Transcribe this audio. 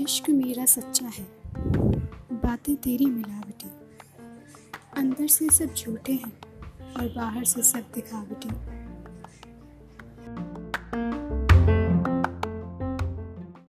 इश्क मेरा सच्चा है। बातें तेरी मिलावटी। अंदर से सब झूठे हैं और बाहर से सब दिखावटी।